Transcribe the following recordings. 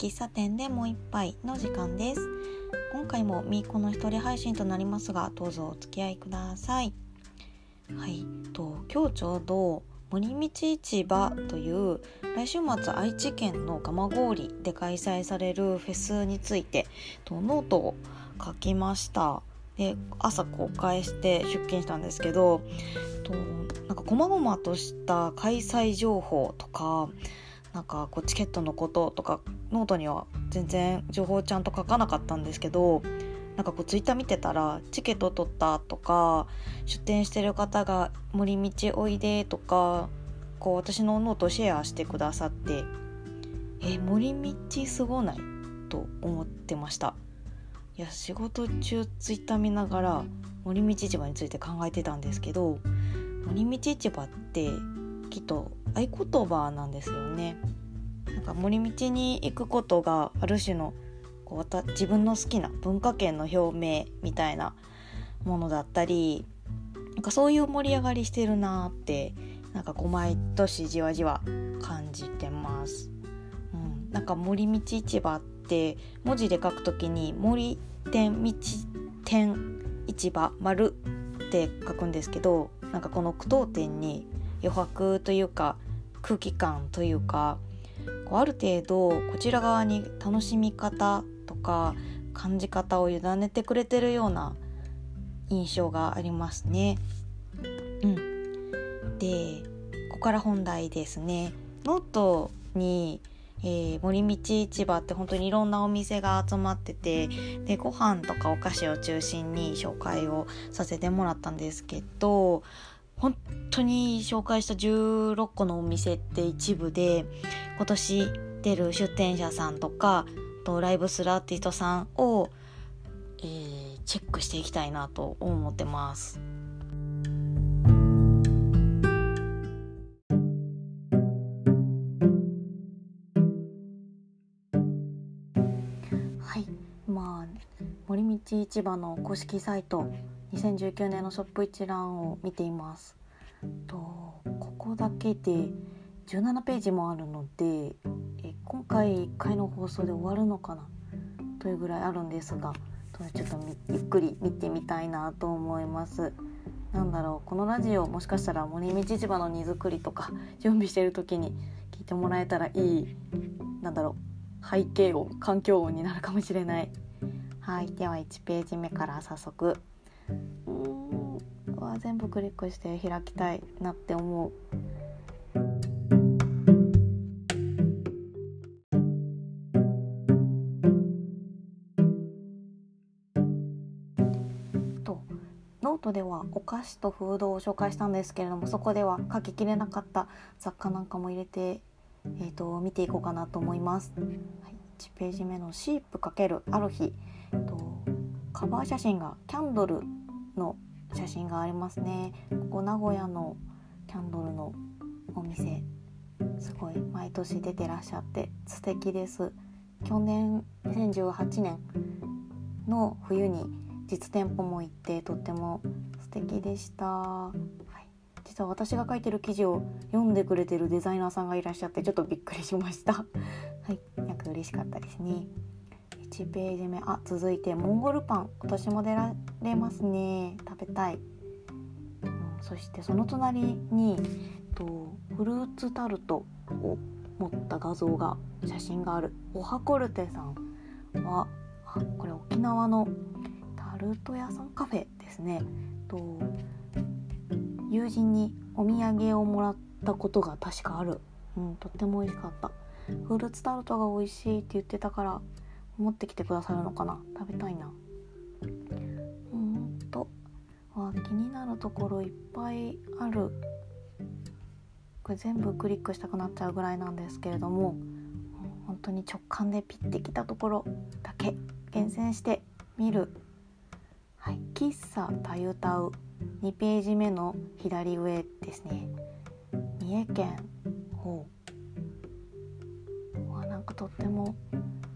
喫茶店でもう一杯の時間です。今回もみーこの一人配信となりますがどうぞお付き合いください。はいと今日ちょうど森道市場という来週末愛知県の蒲郡で開催されるフェスについてとノートを書きました。で朝公開して出勤したんですけどとなんか細々とした開催情報とかなんかこうチケットのこととかノートには全然情報ちゃんと書かなかったんですけどなんかこうツイッター見てたらチケット取ったとか出店してる方が森道おいでとかこう私のノートシェアしてくださってえ森道すごない？と思ってました。いや仕事中ツイッター見ながら森道市場について考えてたんですけど森道市場ってきっと合言葉なんですよね。か森道に行くことがある種のこう自分の好きな文化圏の表明みたいなものだったりなんかそういう盛り上がりしてるなってなんかこう毎年じわじわ感じてます。うん、なんか森道市場って文字で書くときに森店道店市場丸って書くんですけどなんかこの句読点に余白というか空気感というかこうある程度こちら側に楽しみ方とか感じ方を委ねてくれてるような印象がありますね。うん、でここから本題ですね。ノートにえー、森道市場って本当にいろんなお店が集まっててでご飯とかお菓子を中心に紹介をさせてもらったんですけど本当に紹介した16個のお店って一部で今年出る出店者さんとかとライブするアーティストさんを、えー、チェックしていきたいなと思ってます。はいまあ森道市場の公式サイト2019年のショップ一覧を見ていますとここだけで17ページもあるのでえ今回1回の放送で終わるのかな？というぐらいあるんですがちょっとゆっくり見てみたいなと思います。なんだろうこのラジオもしかしたら森道市場の荷造りとか準備してる時に聞いてもらえたらいいなんだろう背景音環境音になるかもしれない。はいでは1ページ目から早速。うんは全部クリックして開きたいなって思う。とノートではお菓子とフードを紹介したんですけれどもそこでは書ききれなかった雑貨なんかも入れて、えーと、見ていこうかなと思います。はい、1ページ目の「シープ×ある日」とカバー写真がキャンドルの写真がありますね。ここ名古屋のキャンドルのお店。すごい毎年出てらっしゃって素敵です。去年2018年の冬に実店舗も行ってとっても素敵でした、はい、実は私が書いてる記事を読んでくれてるデザイナーさんがいらっしゃってちょっとびっくりしました。はい。なんか嬉しかったですね。1ページ目。あ続いてモンゴルパン。今年も出られますね。食べたい、うん、そしてその隣にとフルーツタルトを持った画像が写真がある。オハコルテさんはあこれ沖縄のタルト屋さん？カフェですね。と友人にお土産をもらったことが確かある、うん、とっても美味しかった。フルーツタルトが美味しいって言ってたから持ってきてくださるのかな？食べたいな。うんとわ気になるところいっぱいある。これ全部クリックしたくなっちゃうぐらいなんですけれども本当に直感でピッてきたところだけ厳選して見る。はい、喫茶たゆたう。2ページ目の左上ですね。三重県。ほうわなんかとっても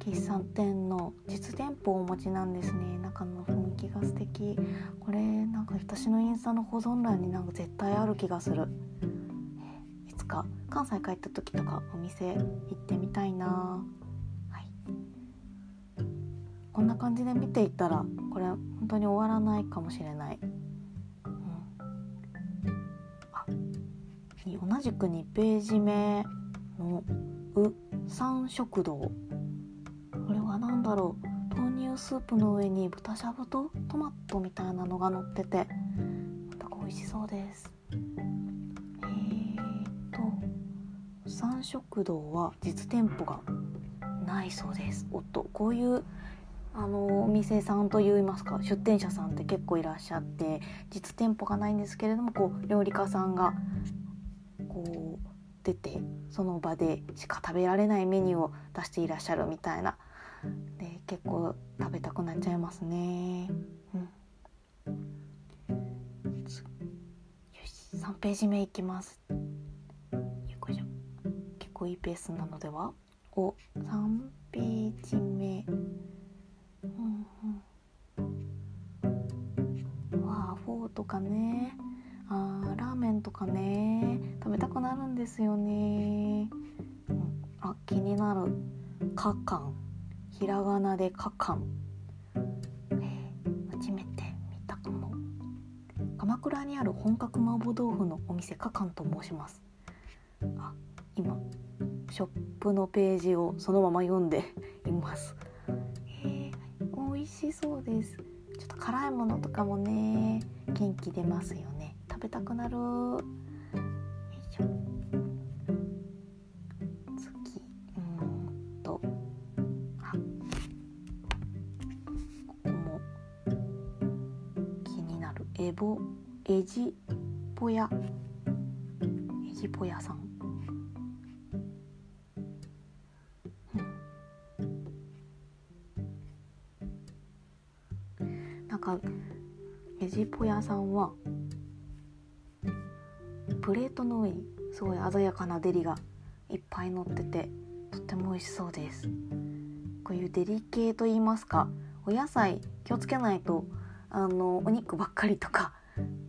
喫茶店の実店舗をお持ちなんですね。中の雰囲気が素敵。これなんか私のインスタの保存欄になんか絶対ある気がする。いつか関西帰った時とかお店行ってみたいな。はい。こんな感じで見ていったらこれ本当に終わらないかもしれない、うん、同じく2ページ目の「う三食堂」だろう。豆乳スープの上に豚しゃぶとトマトみたいなのが乗ってて。また美味しそうです。えー、と三食堂は実店舗がないそうです。おっとこういうあのお店さんといいますか出店者さんって結構いらっしゃって実店舗がないんですけれどもこう料理家さんがこう出てその場でしか食べられないメニューを出していらっしゃるみたいな結構食べたくなっちゃいますね。うん、よし3ページ目いきます。よいしょ。結構いいペースなのでは？お3ページ目。うんうん。わあフォーとかね。あーラーメンとかね。食べたくなるんですよね、うん、あ気になる。かかんひらがなでかかん、えー、初めて見たかも。鎌倉にある本格麻婆豆腐のお店かかんと申します。あ今ショップのページをそのまま読んで います。え美味しそうです。ちょっと辛いものとかもね元気出ますよね。食べたくなる。ボエジポヤエジポヤさん。なんかエジポ屋さんはプレートの上にすごい鮮やかなデリがいっぱい乗っててとっても美味しそうです。こういうデリ系と言いますかお野菜気をつけないとあのお肉ばっかりとか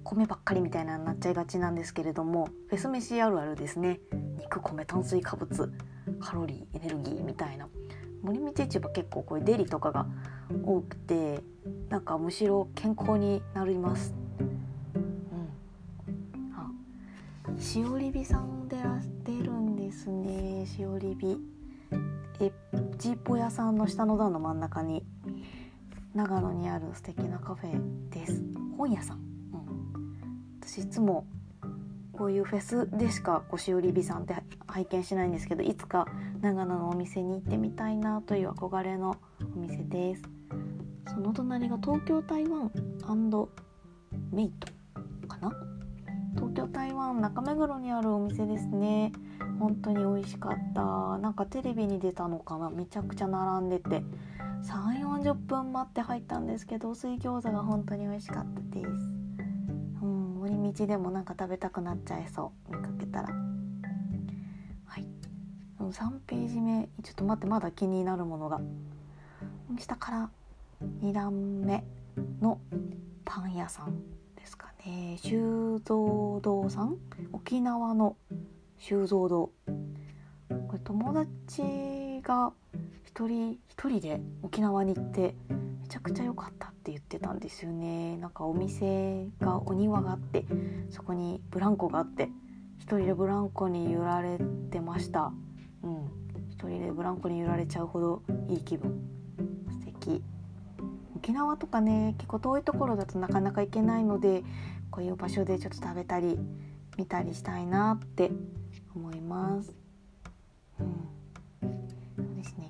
米ばっかりみたいなになっちゃいがちなんですけれどもフェス飯あるあるですね肉米炭水化物カロリーエネルギーみたいな森道市場結構こういうデリとかが多くてなんかむしろ健康になります。うん、あしおりびさんでら出るんですねしおりび。えジーポ屋さんの下の段の真ん中に長野にある素敵なカフェです。本屋さん、うん、私いつもこういうフェスでしかしおりびさんって拝見しないんですけどいつか長野のお店に行ってみたいなという憧れのお店です。その隣が東京台湾メイトかな？東京台湾中目黒にあるお店ですね。本当に美味しかった。なんかテレビに出たのかな？めちゃくちゃ並んでて。3 4 0分待って入ったんですけど水餃子が本当に美味しかったです。うん森道でもなんか食べたくなっちゃいそう見かけたら。はい。3ページ目ちょっと待ってまだ気になるものが。下から2段目のパン屋さんですかね。修造堂さん？沖縄の修造堂。これ友達が一人一人で沖縄に行ってめちゃくちゃ良かったって言ってたんですよね。なんかお店がお庭があってそこにブランコがあって一人でブランコに揺られてました。うん。一人でブランコに揺られちゃうほどいい気分。素敵。沖縄とかね結構遠いところだとなかなか行けないのでこういう場所でちょっと食べたり見たりしたいなって思います。うん、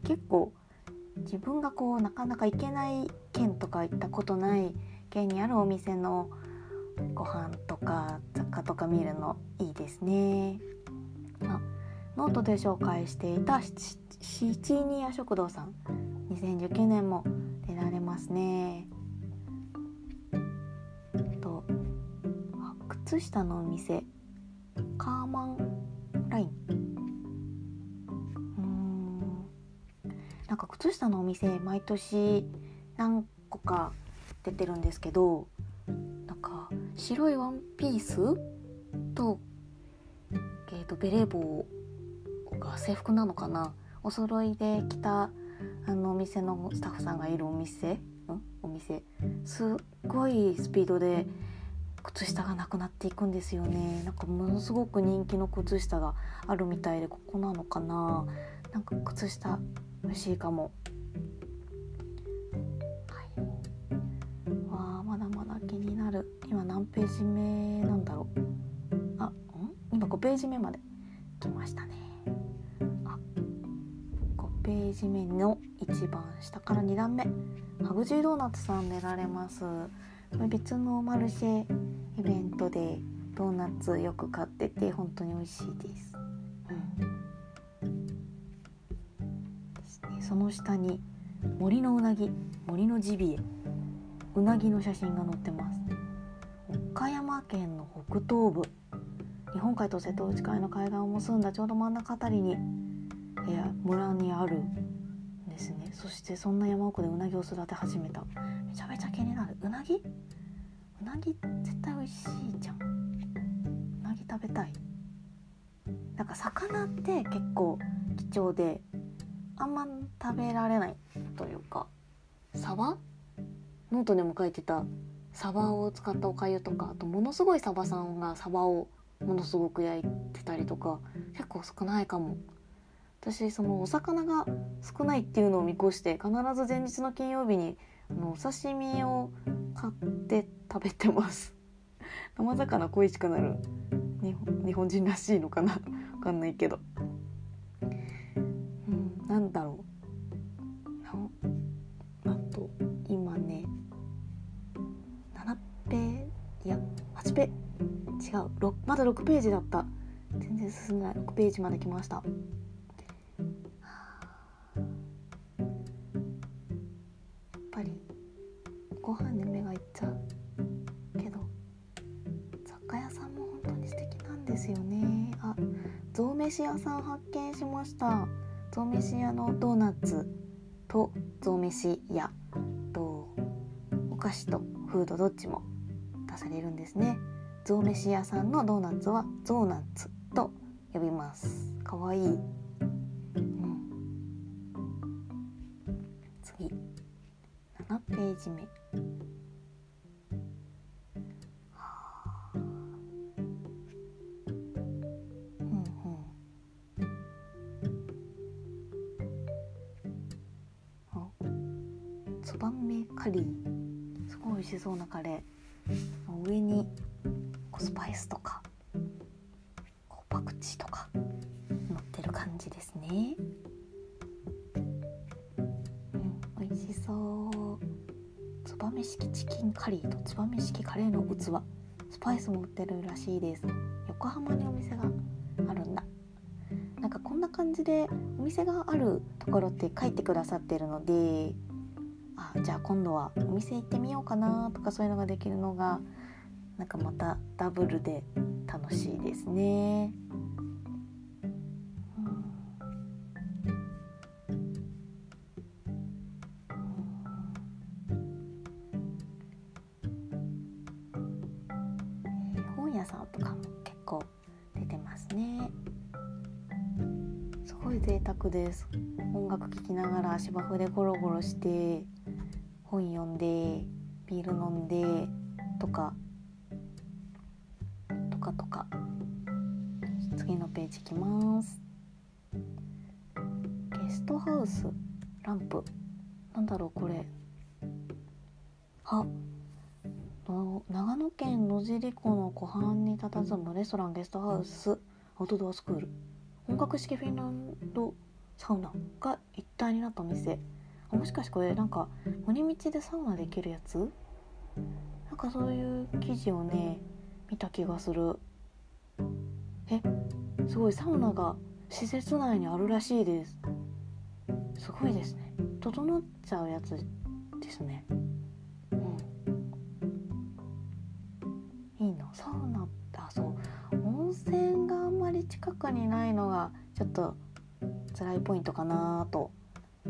結構自分がこうなかなか行けない県とか行ったことない県にあるお店のご飯とか雑貨とか見るのいいですね。あノートで紹介していたシチニア食堂さん。2019年も出られますね。と靴下のお店。カーマンライン。なんか靴下のお店毎年何個か出てるんですけどなんか白いワンピースと,、えーとベレー帽が制服なのかな。お揃いで着たあのお店のスタッフさんがいるお店ん？お店。すっごいスピードで靴下がなくなっていくんですよね。なんかものすごく人気の靴下があるみたいでここなのかな。なんか靴下欲しいかも。はい。わあまだまだ気になる。今何ページ目なんだろう。あん？今5ページ目まで。来ましたね。あ5ページ目の一番下から2段目。ハグジードーナツさん出られます。別のマルシェイベントでドーナツよく買ってて本当に美味しいです。その下に森のうなぎ森のジビエうなぎの写真が載ってます。岡山県の北東部。日本海と瀬戸内海の海岸を結んだちょうど真ん中あたりに、え村にあるんですね。そしてそんな山奥でうなぎを育て始めた。めちゃめちゃ気になる。うなぎ？うなぎ絶対美味しいじゃん。うなぎ食べたい。なんか魚って結構貴重であんま食べられないというかサバ？ノートでも書いてたサバを使ったおかゆとかあとものすごいサバさんがサバをものすごく焼いてたりとか結構少ないかも。私そのお魚が少ないっていうのを見越して必ず前日の金曜日にあのお刺身を買って食べてます。生魚恋しくなる日本人らしいのかな？わかんないけど。なんだろう。なと今ね7ペいや8ペ違う6まだ6ページだった。全然進んない。6ページまで来ました。やっぱりご飯に目がいっちゃうけど雑貨屋さんも本当に素敵なんですよね。あっ象飯屋さん発見しました。象飯屋のドーナツと象飯屋とお菓子とフードどっちも出されるんですね。象飯屋さんのドーナツはゾーナツと呼びます。かわいい、うん、次。7ページ目。しそうなカレー。上にこうスパイスとかこうパクチーとか乗ってる感じですね。うん美味しそう。つばめ式チキンカリーとつばめ式カレーの器。スパイスも売ってるらしいです。横浜にお店があるんだ。なんかこんな感じでお店があるところって書いてくださってるのであじゃあ今度はお店行ってみようかなとかそういうのができるのがなんかまたダブルで楽しいですね。本屋さんとかも結構出てますね。すごい贅沢です。音楽聴きながら芝生でゴロゴロしてビール飲んでとかとかとか。次のページいきます。ゲストハウスランプ。なんだろうこれ。あ長野県野尻湖の湖畔に佇むレストランゲストハウス。アウトドアスクール。本格式フィンランドサウナが一体になったお店。もしかしてこれなんか森道でサウナできるやつ？なんかそういう記事をね見た気がする。えすごいサウナが施設内にあるらしいです。すごいですね。整っちゃうやつですね。うん。いいのサウナってあそう。温泉があんまり近くにないのがちょっと辛いポイントかなと。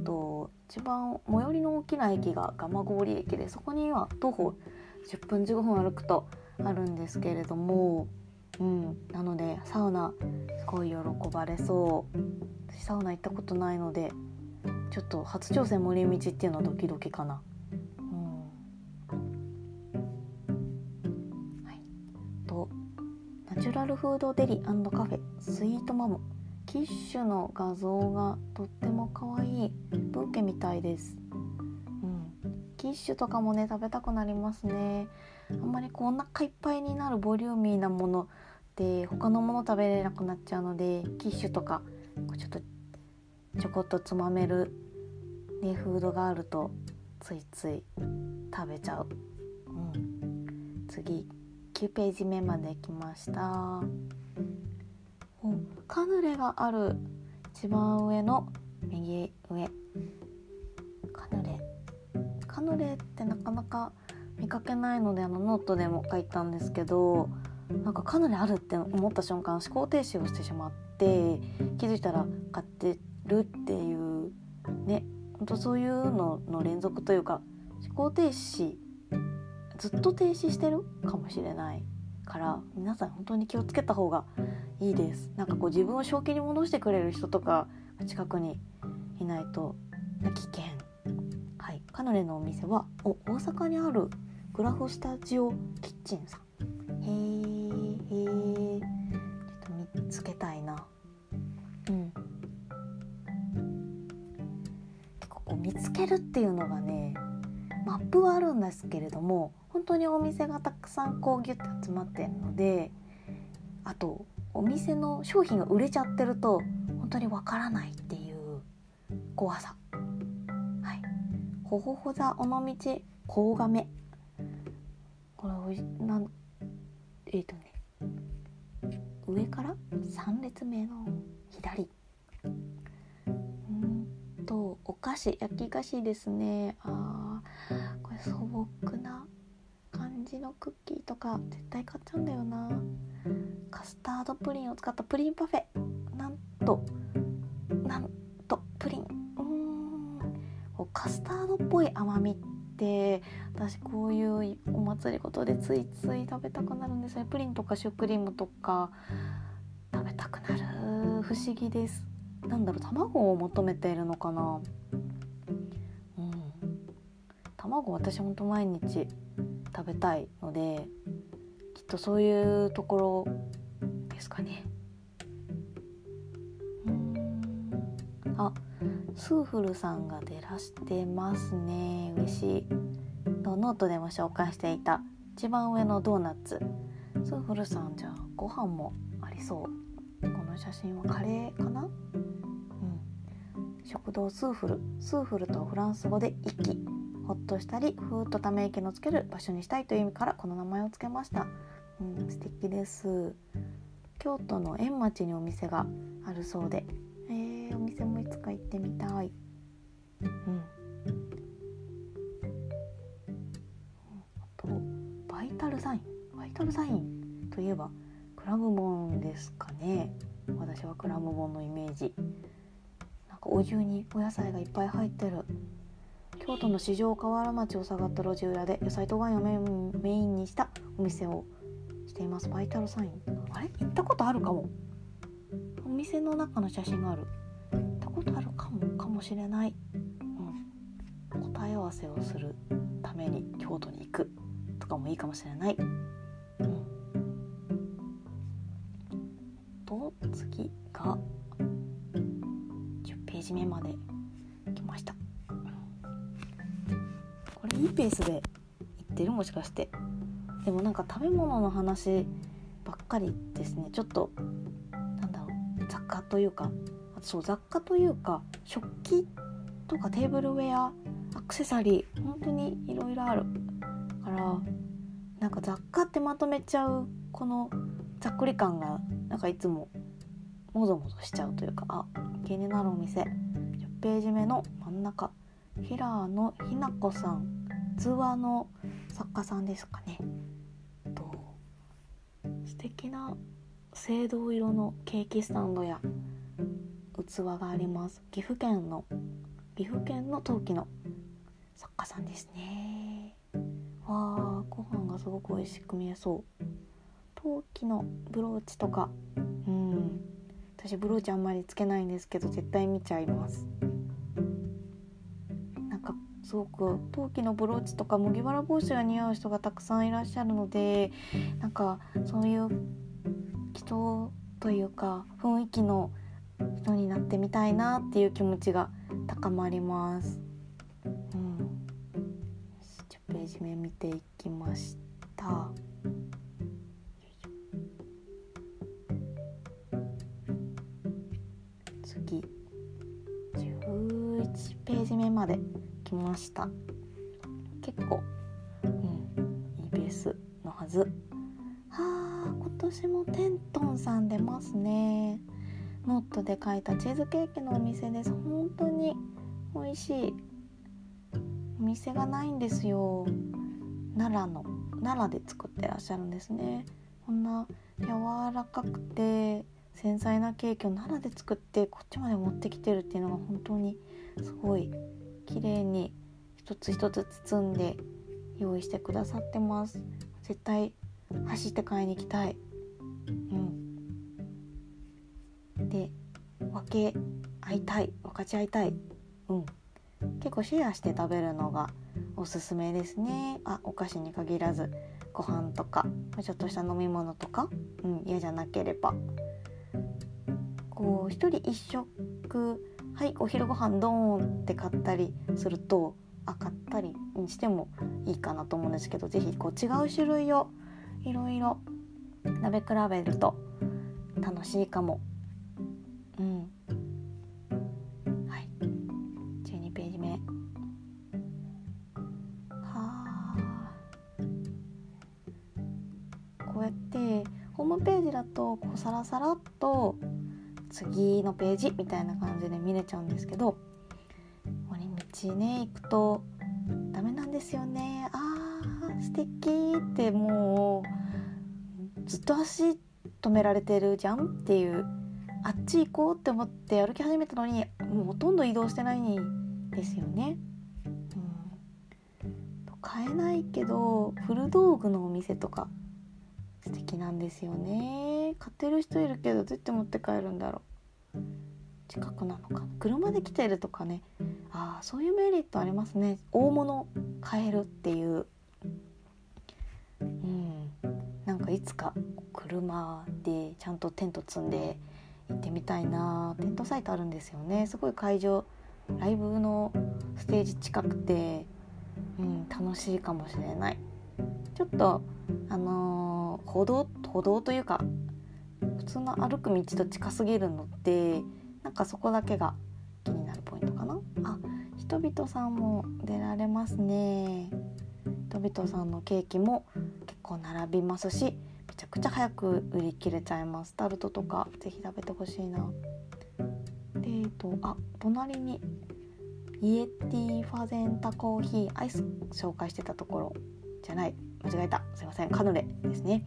と一番最寄りの大きな駅が蒲郡駅でそこには徒歩10分15分歩くとあるんですけれども、うん、なのでサウナすごい喜ばれそう。私サウナ行ったことないのでちょっと初挑戦森道っていうのはドキドキかな。うん。はい、とナチュラルフードデリカフェスイートマムキッシュの画像がとっても可愛いブーケみたいです。うん、キッシュとかもね食べたくなりますね。あんまりこうお腹いっぱいになるボリューミーなもので他のもの食べれなくなっちゃうのでキッシュとかちょっとちょこっとつまめる、ね、フードがあるとついつい食べちゃう、うん、次9ページ目まで来ましたカヌレがある一番上の右上。カヌレ。カヌレってなかなか見かけないのであのノートでも書いたんですけどなんかカヌレあるって思った瞬間思考停止をしてしまって気づいたら買ってるっていうねほんとそういうのの連続というか思考停止ずっと停止してるかもしれない。から皆さん本当に気をつけた方がいいです。なんかこう自分を正気に戻してくれる人とか近くにいないと危険。はい。カヌレのお店はお大阪にあるグラフスタジオキッチンさん。へえへえちょっと見つけたいな。うん。結構こう見つけるっていうのがねマップはあるんですけれども本当にお店がたくさんこうギュッて集まってるのであとお店の商品が売れちゃってると本当にわからないっていう怖さ。はい。ほほほ座尾道高亀これなんえっ、ー、とね上から3列目の左。うんとお菓子焼き菓子ですね。あーこれ素朴な感じのクッキーとか絶対買っちゃうんだよな。カスタードプリンを使ったプリンパフェ。なんとなんとプリン。うん。カスタードっぽい甘みって私こういうお祭りごとでついつい食べたくなるんですよ。プリンとかシュークリームとか食べたくなる。不思議です。なんだろう卵を求めているのかな。うん。卵私ほんと毎日食べたいのできっとそういうところですかね。あスーフルさんが出らしてますね。嬉しい。ノートでも紹介していた一番上のドーナツ。スーフルさんじゃあご飯もありそう。この写真はカレーかな？うん。食堂スーフル。スーフルとフランス語で息ほっとしたりふーっとため息のつける場所にしたいという意味からこの名前を付けましたうん素敵です京都の円町にお店があるそうでえー、お店もいつか行ってみたい。うん。あとバイタルサインバイタルサインといえばクラムボンですかね。私はクラムボンのイメージ。なんかお重にお野菜がいっぱい入ってる。京都の四条河原町を下がった路地裏で野菜とワインをメインにしたお店をしています。バイタルサイン。あれ？行ったことあるかも。お店の中の写真がある。行ったことあるかも。かもしれない、うん、答え合わせをするために京都に行く。とかもいいかもしれない、うん、と次が10ページ目まで。ペースでいってるもしかして。でもなんか食べ物の話ばっかりですね。ちょっとなんだろう。雑貨というか。そう雑貨というか食器とかテーブルウェアアクセサリー本当にいろいろある。からなんか雑貨ってまとめちゃうこのざっくり感がなんかいつももぞもぞしちゃうというかあ気になるお店。10ページ目の真ん中。平野ひな子さん。図話の作家さんですかね。と素敵な青銅色のケーキスタンドや器があります。岐阜県の岐阜県の陶器の作家さんですね。わあご飯がすごく美味しく見えそう。陶器のブローチとか。うん。私ブローチあんまりつけないんですけど絶対見ちゃいます。すごく陶器のブローチとか麦わら帽子が似合う人がたくさんいらっしゃるのでなんかそういう人というか雰囲気の人になってみたいなっていう気持ちが高まります。うん、10ページ目見ていきました。次11ページ目まで来ました。結構、うん、いいベースのはず。はあ今年もテントンさん出ますね。ノートで書いたチーズケーキのお店です。本当に美味しい。お店がないんですよ。奈良の奈良で作ってらっしゃるんですね。こんな柔らかくて繊細なケーキを奈良で作ってこっちまで持ってきてるっていうのが本当にすごい綺麗に一つ一つ包んで用意してくださってます。絶対走って買いに行きたい。うん。で分け合いたい。分かち合いたい。うん。結構シェアして食べるのがおすすめですね。あお菓子に限らず。ご飯とかちょっとした飲み物とか、うん、嫌じゃなければ。こう一人一食はいお昼ご飯ドーンって買ったりするとあ買ったりにしてもいいかなと思うんですけど是非こう違う種類をいろいろ食べ比べると楽しいかも。うん。はい。12ページ目。はあこうやってホームページだとこうサラサラっと次のページみたいな感じで見れちゃうんですけど森道ね行くとダメなんですよね。あー素敵ってもうずっと足止められてるじゃんっていうあっち行こうって思って歩き始めたのにもうほとんど移動してないんですよね。うん、買えないけど古道具のお店とか素敵なんですよね。買ってる人いるけどどうやって持って帰るんだろう。近くなのか車で来てるとかね。ああそういうメリットありますね。大物買えるっていう。うん。なんかいつか車でちゃんとテント積んで行ってみたいなテントサイトあるんですよね。すごい会場ライブのステージ近くて、うん、楽しいかもしれない。ちょっとあのー、歩道歩道というか普通の歩く道と近すぎるのでなんかそこだけが気になるポイントかな？あ人々さんも出られますね。人々さんのケーキも結構並びますしめちゃくちゃ早く売り切れちゃいます。タルトとかぜひ食べてほしいな。でえっとあ隣にイエティファゼンタコーヒーアイス紹介してたところじゃない。間違えた。すいません。カヌレですね。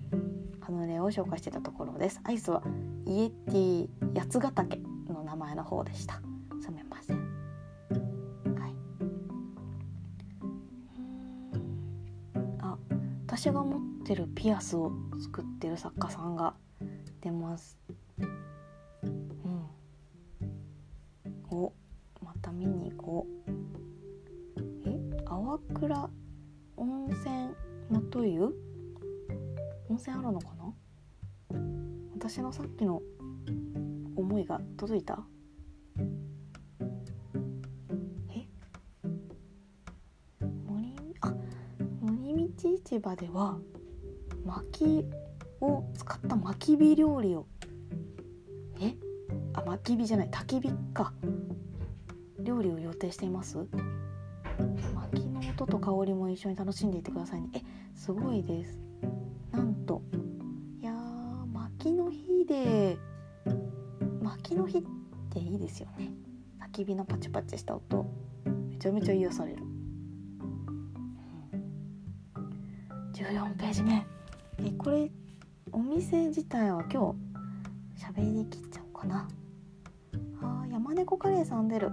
カヌレを紹介してたところです。アイスはイエティ八ヶ岳の名前の方でした。すみません。はい。あ私が持ってるピアスを作ってる作家さんが出ます。うん。おまた見に行こう。え淡倉温泉元湯？温泉あるのかな？私のさっきの思いが届いた？え？森あ森道市場では薪を使った薪火料理をえ？あ薪火じゃない焚き火か。料理を予定しています？薪の音と香りも一緒に楽しんでいてくださいね。えすごいです。ですよね。焚き火のパチパチした音。めちゃめちゃ癒される、14ページ目。えこれお店自体は今日喋りきっちゃおうかな。あ山猫カレーさん出る。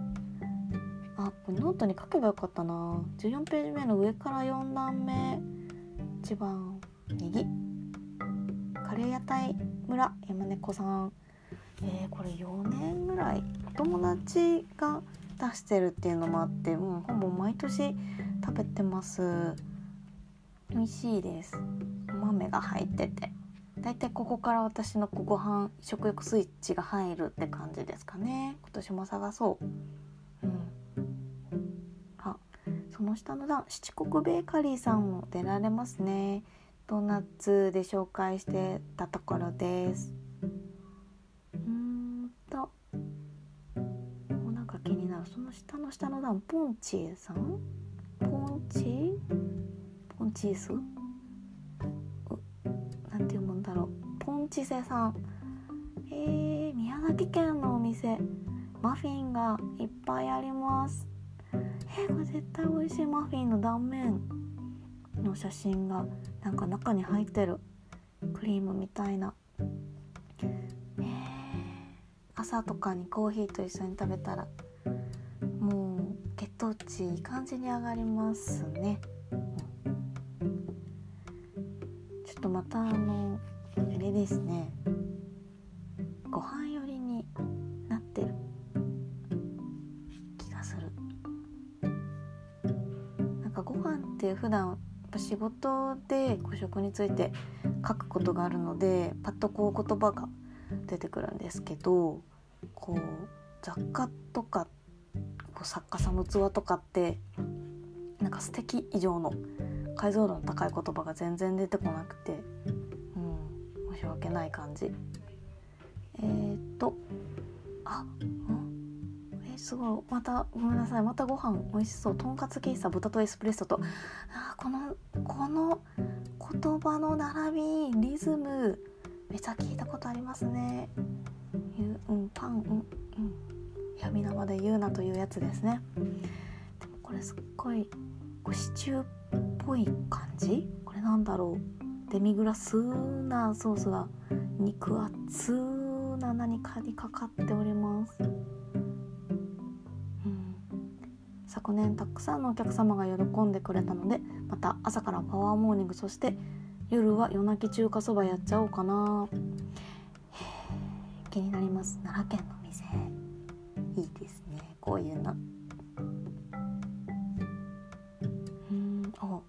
あこれノートに書けばよかったな。14ページ目の上から4段目。一番右。カレー屋台村山猫さん。えー、これ4年ぐらい友達が出してるっていうのもあってもうほぼ毎年食べてます。美味しいです。お豆が入ってて。だいたいここから私のご飯食欲スイッチが入るって感じですかね。今年も探そう。うん。あその下の段七国ベーカリーさんも出られますね。ドーナツで紹介してたところです。下の下の段ポンチーさん？ポンチ？ポンチース？なんて読むんだろう。ポンチセさん。えー、宮崎県のお店。マフィンがいっぱいあります。えー、これ絶対美味しいマフィンの断面。の写真がなんか中に入ってる。クリームみたいな。えー、朝とかにコーヒーと一緒に食べたら糖値いい感じに上がりますね、ちょっとまたあのあれですね。ご飯寄りになってる。気がする。なんかご飯って普段やっぱ仕事で個食について書くことがあるのでパッとこう言葉が出てくるんですけどこう雑貨とかってこう作家さんの器とかってなんか素敵以上の解像度の高い言葉が全然出てこなくて、うん、申し訳ない感じ。えー、っとあ、うん、えすごいまたごめんなさいまたご飯美味しそうとんかつ喫茶豚とエスプレッソとあこのこの言葉の並びリズムめちゃ聞いたことありますね。うんパンうんうん闇生で言うなというやつですね。でもこれすっごいこうシチューっぽい感じ？これなんだろう？デミグラスなソースが肉厚な何かにかかっております、うん、昨年たくさんのお客様が喜んでくれたのでまた朝からパワーモーニングそして夜は夜泣き中華そばやっちゃおうかな。気になります。奈良県のこういうの。うんあ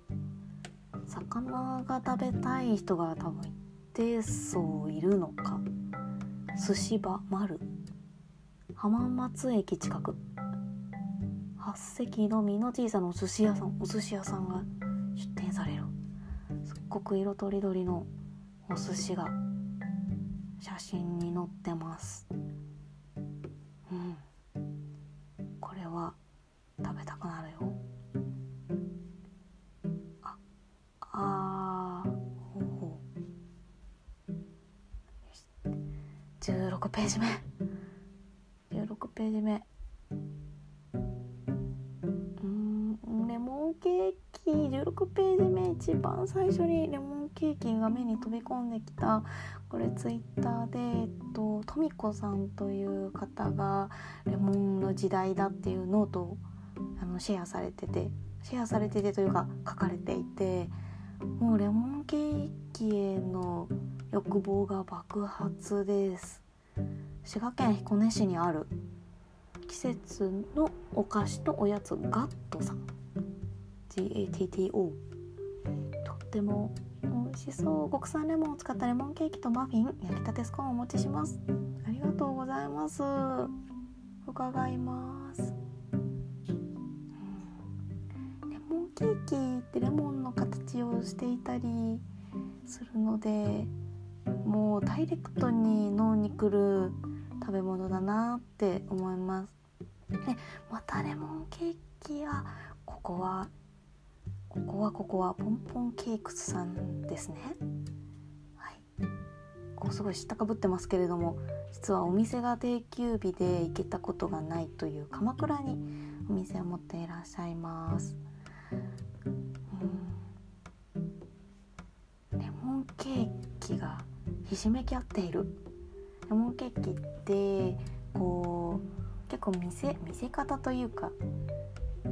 魚が食べたい人が多分一定数いるのか。寿司場丸。浜松駅近く。8席のみの小さなお寿司屋さん。お寿司屋さんが出店される。すっごく色とりどりのお寿司が写真に載ってます。ページ目一番最初にレモンケーキが目に飛び込んできたこれツイッターで、えっと、とみこさんという方がレモンの時代だっていうノートをあのシェアされててシェアされててというか書かれていてもうレモンケーキへの欲望が爆発です。滋賀県彦根市にある季節のお菓子とおやつガットさん。GATTO とっても美味しそう。国産レモンを使ったレモンケーキとマフィン。焼きたてスコーンをお持ちします。ありがとうございます。伺いますレモンケーキってレモンの形をしていたりするのでもうダイレクトに脳に来る食べ物だなって思います。でまたレモンケーキはここはここはここはポンポンケークスさんですね。はい。こうすごい知ったかぶってますけれども実はお店が定休日で行けたことがないという鎌倉にお店を持っていらっしゃいます、うん、レモンケーキがひしめき合っている。レモンケーキってこう結構見せ見せ方というか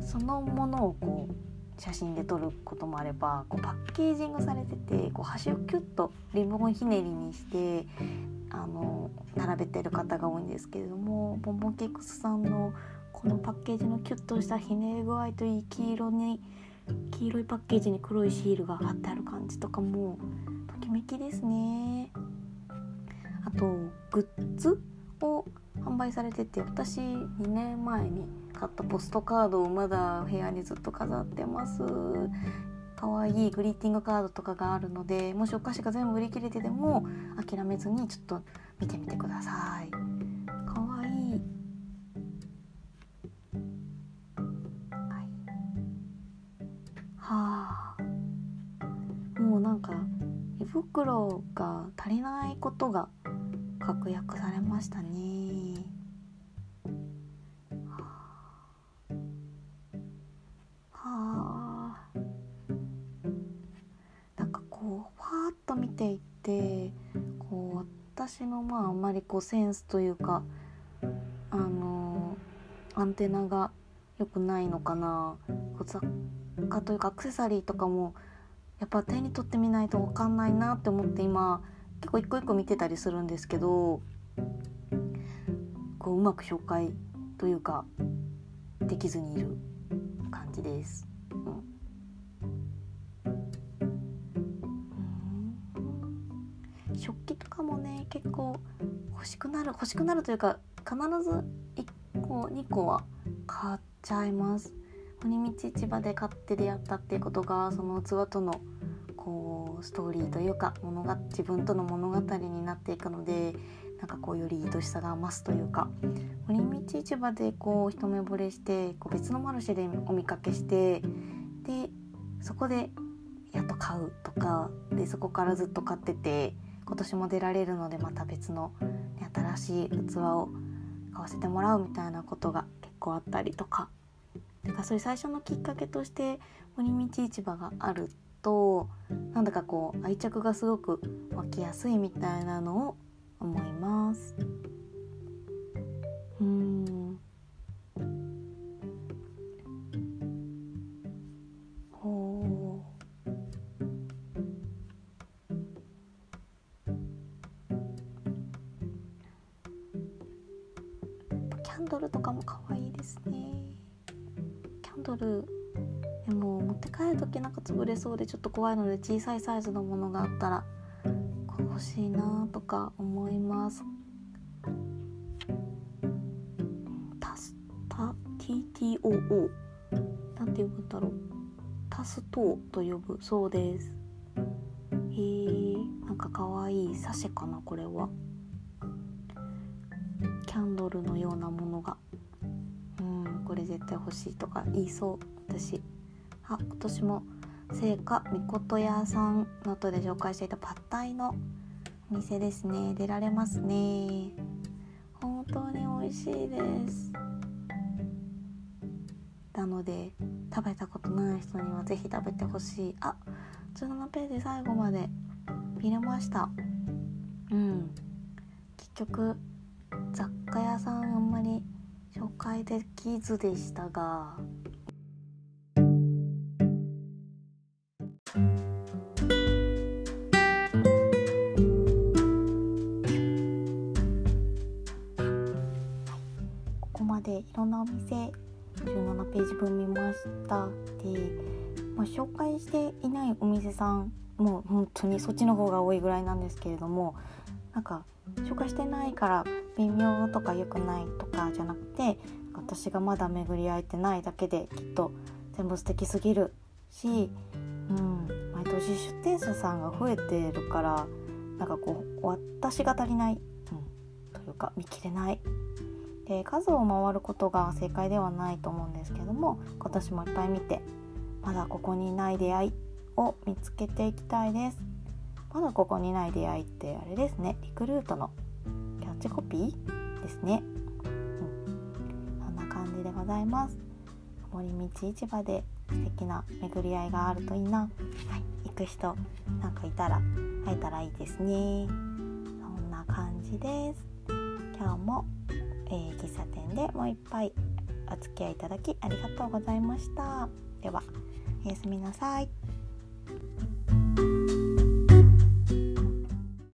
そのものをこう写真で撮ることもあればこうパッケージングされててこう端をキュッとリボンひねりにしてあの並べてる方が多いんですけれどもボンボンケークスさんのこのパッケージのキュッとしたひねり具合といい黄色に黄色いパッケージに黒いシールが貼ってある感じとかもときめきですね。あとグッズを販売されてて私2年前に買ったポストカードをまだ部屋にずっと飾ってます。可愛いグリーティングカードとかがあるのでもしお菓子が全部売り切れてでも諦めずにちょっと見てみてください。可愛い。はい。はあ。もうなんか胃袋が足りないことが確約されましたね。私のまああんまりこうセンスというかあのアンテナが良くないのかなこう雑貨というかアクセサリーとかもやっぱ手に取ってみないと分かんないなって思って今結構一個一個見てたりするんですけどこううまく紹介というかできずにいる感じです。結構欲しくなる欲しくなるというか必ず1個2個は買っちゃいます。鬼道市場で買って出会ったっていうことがその器とのこうストーリーというか物が自分との物語になっていくのでなんかこうより愛しさが増すというか森道市場でこう一目惚れしてこう別のマルシェでお見かけしてでそこでやっと買うとかでそこからずっと買ってて今年も出られるのでまた別の、新しい器を買わせてもらうみたいなことが結構あったりとか。だからそういう最初のきっかけとして森道市場があるとなんだかこう愛着がすごく湧きやすいみたいなのを思います。うんンドルとかも可愛いですね。キャンドルでも持って帰る時なんか潰れそうでちょっと怖いので小さいサイズのものがあったら欲しいなとか思います。タスタ TTOO なんて呼ぶんだろう。タストと呼ぶそうです。へえなんかかわい。いサシェかなこれは。キャンドルのようなものが。うんこれ絶対欲しいとか言いそう私あ今年も聖火みこと屋さんの後で紹介していたパッタイのお店ですね。出られますね。本当に美味しいです。なので食べたことない人には是非食べてほしい。あ17ページ最後まで見れました。うん。結局解できずでしたが。ここまでいろんなお店17ページ分見ました。で、まあ、紹介していないお店さんもう本当にそっちの方が多いぐらいなんですけれどもなんか紹介してないから微妙とか良くないとかじゃなくて私がまだ巡り合えてないだけできっと全部素敵すぎるし、うん、毎年出店者さんが増えてるからなんかこう私が足りない、うん、というか見切れない。で数を回ることが正解ではないと思うんですけども今年もいっぱい見てまだここにない出会いを見つけていきたいです。まだここにない出会いってあれですね。リクルートのキャッチコピーですね、うん、そんな感じでございます。森道市場で素敵な巡り合いがあるといいな、はい、行く人なんかいたら会えたらいいですね。そんな感じです。今日も、えー、喫茶店でもう一杯お付き合いいただきありがとうございました。ではおやすみなさい。